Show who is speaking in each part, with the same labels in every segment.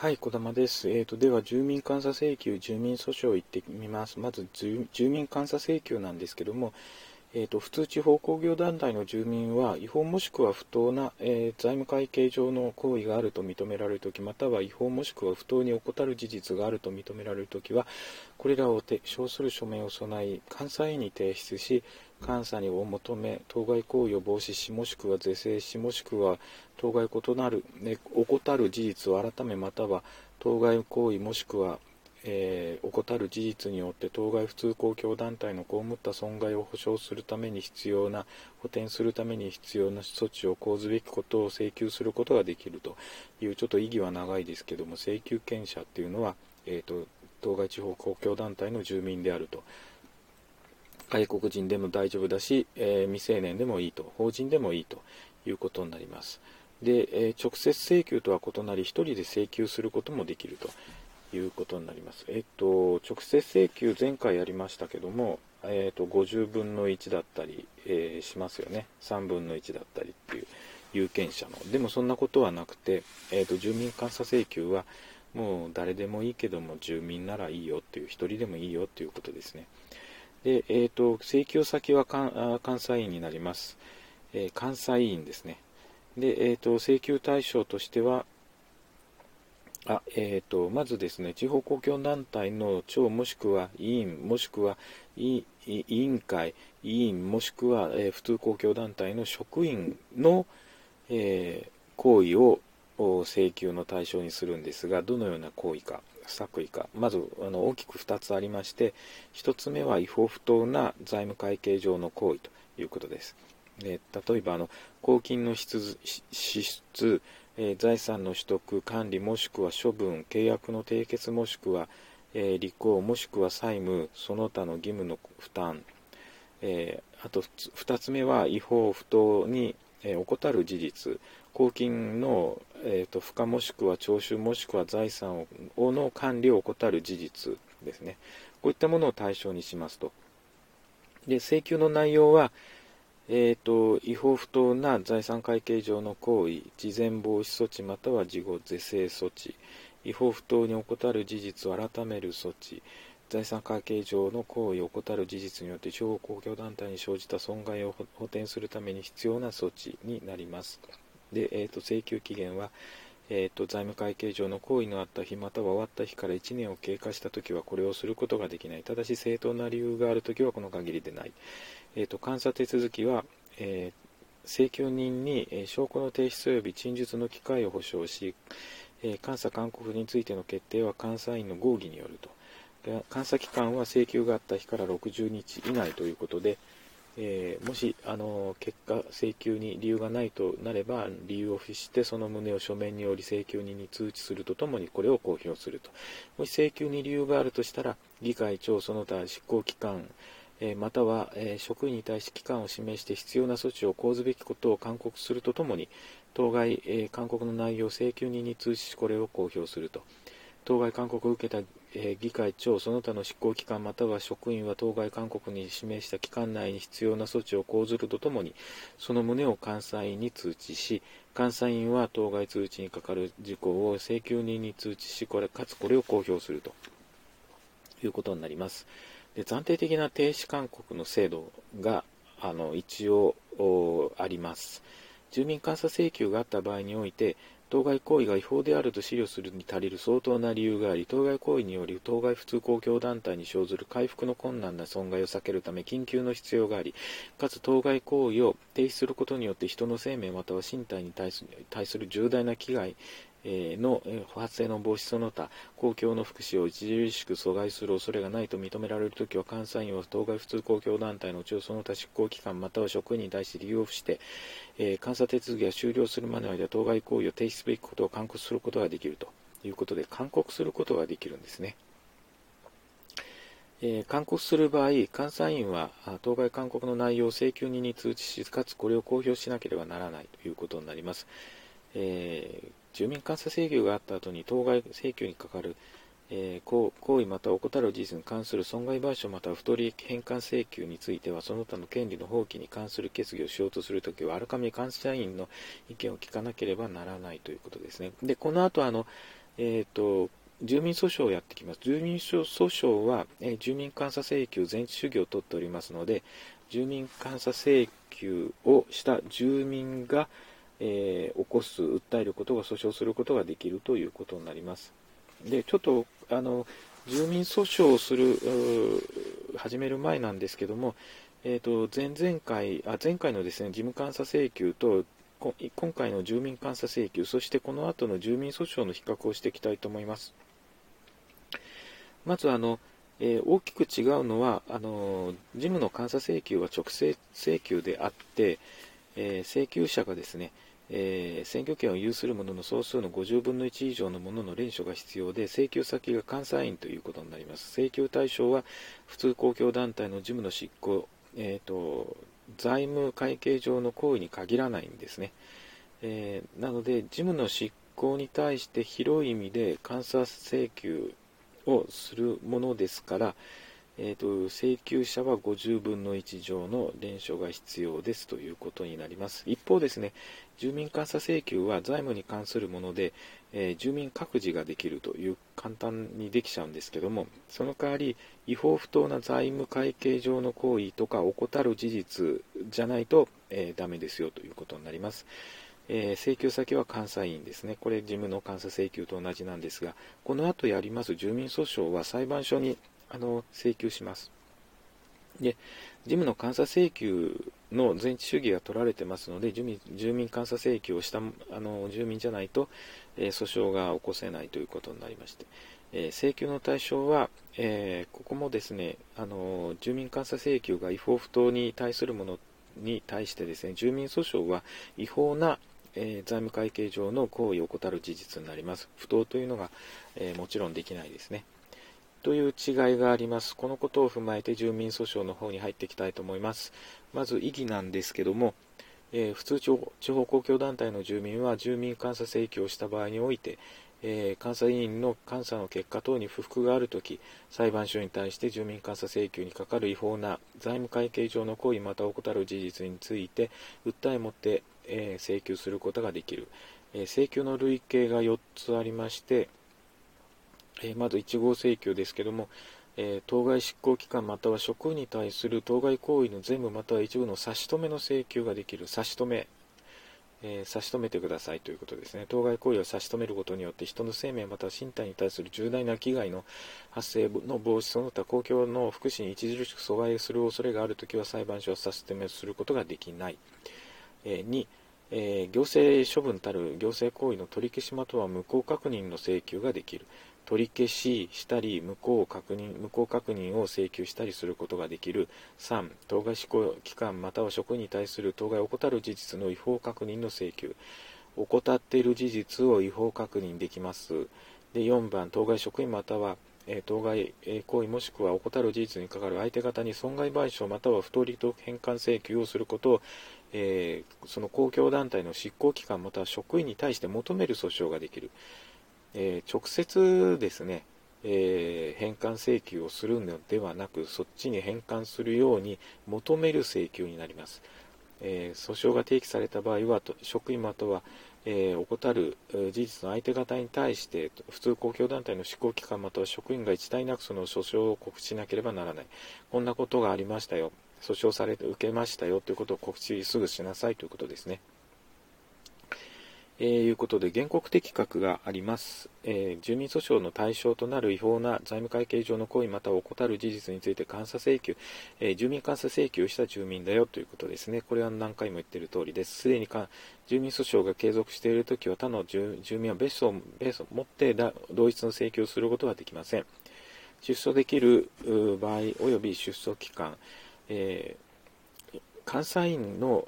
Speaker 1: はい、小玉です。えーと、では、住民監査請求、住民訴訟行ってみます。まず、住民監査請求なんですけども、えーと、普通地方工業団体の住民は、違法もしくは不当な、えー財務会計上の行為があると認められるとき、または違法もしくは不当に怠る事実があると認められるときは、これらをて称する書面を備え、監査院に提出し、監査にを求め、当該行為を防止し、もしくは是正し、もしくは当該異なる、ね、怠る事実を改め、または当該行為もしくは、えー怠る事実によって当該普通公共団体の被った損害を保障するために必要な補填するために必要な措置を講ずべきことを請求することができるというちょっと意義は長いですけども請求権者っていうのは、えー、と当該地方公共団体の住民であると。外国人でも大丈夫だし、えー未成年でもいいと。法人でもいいということになります。で、えー直接請求とは異なり1人で請求することもできると。いうことになります。えっと、直接請求前回やりましたけども、えっと、50分の1だったり、えーしますよね。3分の1だったりっていう有権者の。でもそんなことはなくて、えっと、住民監査請求はもう誰でもいいけども住民ならいいよっていう、一人でもいいよっていうことですね。で、えっと、請求先は監あ監査員になります。えー監査委員ですね。で、えっと、請求対象としては、あえー、とまずですね地方公共団体の長もしくは委員もしくは委員会委員もしくは、えー普通公共団体の職員の、えー行為を請求の対象にするんですがどのような行為か作為かまずあの大きく2つありまして1つ目は違法不当な財務会計上の行為ということです。で例えばあの公金の支出え財産の取得、管理もしくは処分、契約の締結もしくは、え履行もしくは債務、その他の義務の負担、えあと2つ目は違法不当に、え怠る事実、公金の、えーと付加もしくは徴収もしくは財産をの管理を怠る事実ですね。こういったものを対象にしますと。で請求の内容は、えー、と違法不当な財産会計上の行為、事前防止措置または事後是正措置、違法不当に怠る事実を改める措置、財産会計上の行為を怠る事実によって地方公共団体に生じた損害を補填するために必要な措置になります。で、えー、と請求期限は、えー、と財務会計上の行為のあった日または終わった日から1年を経過したときはこれをすることができない。ただし正当な理由があるときはこの限りでない。えー、と監査手続きは、えー請求人に、えー証拠の提出及び陳述の機会を保証し、えー監査勧告についての決定は監査員の合議によると監査期間は請求があった日から60日以内ということで、えーもしあの結果請求に理由がないとなれば理由を付してその旨を書面により請求人に通知するとともにこれを公表すると。もし請求に理由があるとしたら議会長その他執行機関えまたは、えー職員に対し期間を示して必要な措置を講ずべきことを勧告するとともに当該、えー勧告の内容を請求人に通知しこれを公表すると。当該勧告を受けた、え議会長その他の執行機関または職員は当該勧告に示した期間内に必要な措置を講ずるとともにその旨を監査員に通知し監査員は当該通知にかかる事項を請求人に通知しこれかつこれを公表するということになります。で暫定的な停止勧告の制度があの一応あります。住民監査請求があった場合において、当該行為が違法であると資料するに足りる相当な理由があり、当該行為により当該普通公共団体に生ずる回復の困難な損害を避けるため緊急の必要があり、かつ当該行為を停止することによって人の生命または身体に対する重大な危害のえー発生の防止その他公共の福祉を著しく阻害する恐れがないと認められるときは監査員は当該普通公共団体のうちその他執行機関または職員に対して理由をして、え監査手続きが終了するまでの間当該行為を停止すべきことを勧告することができるということで勧告することができるんですね。えー勧告する場合、監査員は当該勧告の内容を請求人に通知し、かつこれを公表しなければならないということになります。えー住民監査請求があった後に当該請求にかかる、えー行行為または怠る事実に関する損害賠償または不当利益返還請求についてはその他の権利の放棄に関する決議をしようとするときはあらかじめ監査員の意見を聞かなければならないということですね。でこの後あのえーと、住民訴訟をやってきます。住民訴訟は、えー、住民監査請求全地主義を取っておりますので、住民監査請求をした住民が、えー、起こす、訴えることが訴訟することができるということになります。で、ちょっと、あの、住民訴訟をする、始める前なんですけども、えーと、前々回あ前回のですね事務監査請求と今回の住民監査請求そしてこの後の住民訴訟の比較をしていきたいと思いますまずあの、えー、大きく違うのはあの事務の監査請求は直接請求であって、えー、請求者がですねえー、選挙権を有する者の総数の50分の1以上のものの連署が必要で請求先が監査員ということになります。請求対象は普通公共団体の事務の執行、えーと、財務会計上の行為に限らないんですね、えー、なので事務の執行に対して広い意味で監査請求をするものですからえーと、請求者は50分の1乗の連署が必要ですということになります。一方ですね、住民監査請求は財務に関するもので、えー、住民各自ができるという簡単にできちゃうんですけども、その代わり違法不当な財務会計上の行為とか怠る事実じゃないと、えー、ダメですよということになります。えー、請求先は監査員ですね。これ事務の監査請求と同じなんですが、この後やります住民訴訟は裁判所にあの請求します。で、事務の監査請求の全地主義が取られてますので、住民住民監査請求をしたあの住民じゃないと、えー、訴訟が起こせないということになりまして、えー、請求の対象は、えー、ここもですね、あの住民監査請求が違法不当に対するものに対してですね、住民訴訟は違法なえー、財務会計上の行為を怠る事実になります。不当というのが、え、もちろんできないですね。という違いがあります。このことを踏まえて住民訴訟の方に入っていきたいと思います。まず意義なんですけども、えー、普通地方公共団体の住民は住民監査請求をした場合において、えー、監査委員の監査の結果等に不服があるとき、裁判所に対して住民監査請求にかかる違法な財務会計上の行為また怠る事実について、訴えもって、えー、請求することができる。え請求の類型が4つありまして、えまず1号請求ですけども、え当該執行機関または職員に対する当該行為の全部または一部の差し止めの請求ができる差し止め、え、差し止めてくださいということですね。当該行為を差し止めることによって人の生命または身体に対する重大な危害の発生の防止その他公共の福祉に著しく阻害する恐れがあるときは裁判所は差し止めすることができない。えー、2えー、行政処分たる行政行為の取り消しまたは無効確認の請求ができる。取り消ししたり無効確認無効確認を請求したりすることができる。3当該執行機関または職員に対する当該怠る事実の違法確認の請求。怠っている事実を違法確認できます。で4番当該職員または当該行為もしくは怠る事実にかかる相手方に損害賠償または不当利得返還請求をすることを、えー、その公共団体の執行機関または職員に対して求める訴訟ができるえー、直接ですね、えー、返還請求をするのではなく、そっちに返還するように求める請求になります。え、訴訟が提起された場合は、職員または、え、怠る事実の相手方に対して、普通公共団体の執行機関または職員が一体なくその訴訟を告知しなければならない。こんなことがありましたよ。訴訟されて受けましたよということを告知すぐしなさいということですね。えー、いうことで原告的確があります、えー、住民訴訟の対象となる違法な財務会計上の行為または怠る事実について監査請求、えー、住民監査請求した住民だよということですね。これは何回も言っている通りです。すでにか住民訴訟が継続しているときは他の住民は別荘を持って同一の請求をすることはできません。出訴できる場合及び出訴期間、えー監査員の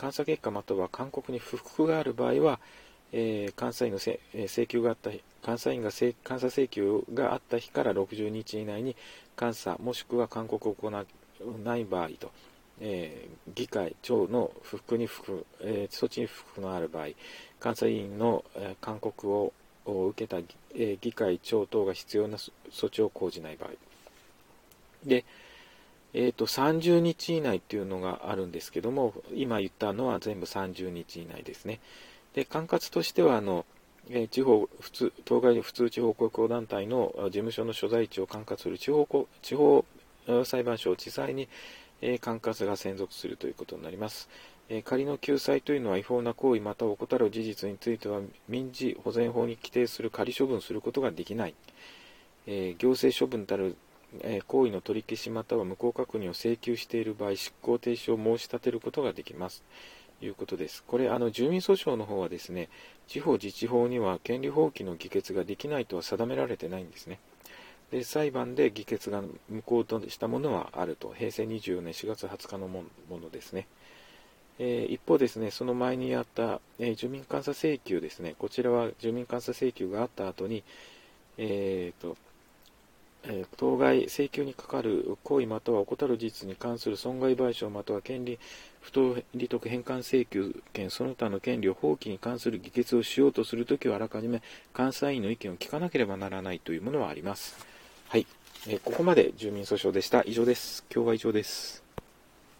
Speaker 1: 監査結果または勧告に不服がある場合は、えー、監査員の請求があった監査員が監査請求があった日から60日以内に監査もしくは勧告を行わない場合と、えー、議会長の不服に不服、えー、措置に不服のある場合監査委員の、えー、勧告を受けた、えー、議会長等が必要な措置を講じない場合。で、えーと、30日以内っていうのがあるんですけども、今言ったのは全部30日以内ですね。で、管轄としては、あの、え地方普通当該普通地方公共団体の事務所の所在地を管轄する地方地方裁判所を地裁に、え管轄が専属するということになります。え仮の救済というのは違法な行為または怠る事実については民事保全法に規定する仮処分することができない、え行政処分たる、え行為の取り消しまたは無効確認を請求している場合執行停止を申し立てることができます。いうことです。これあの住民訴訟の方はですね地方自治法には権利放棄の議決ができないとは定められてないんですね。で裁判で議決が無効としたものはあると。平成24年4月20日のものですね。えー、一方ですね、その前にあった、えー、住民監査請求ですね、こちらは住民監査請求があった後に、えーとえ、当該請求にかかる行為または怠る事実に関する損害賠償または権利不当利得返還請求権その他の権利を放棄に関する議決をしようとするときはあらかじめ監査員の意見を聞かなければならないというものはあります。はい、えー、ここまで住民訴訟でした。以上です。今日は以上です。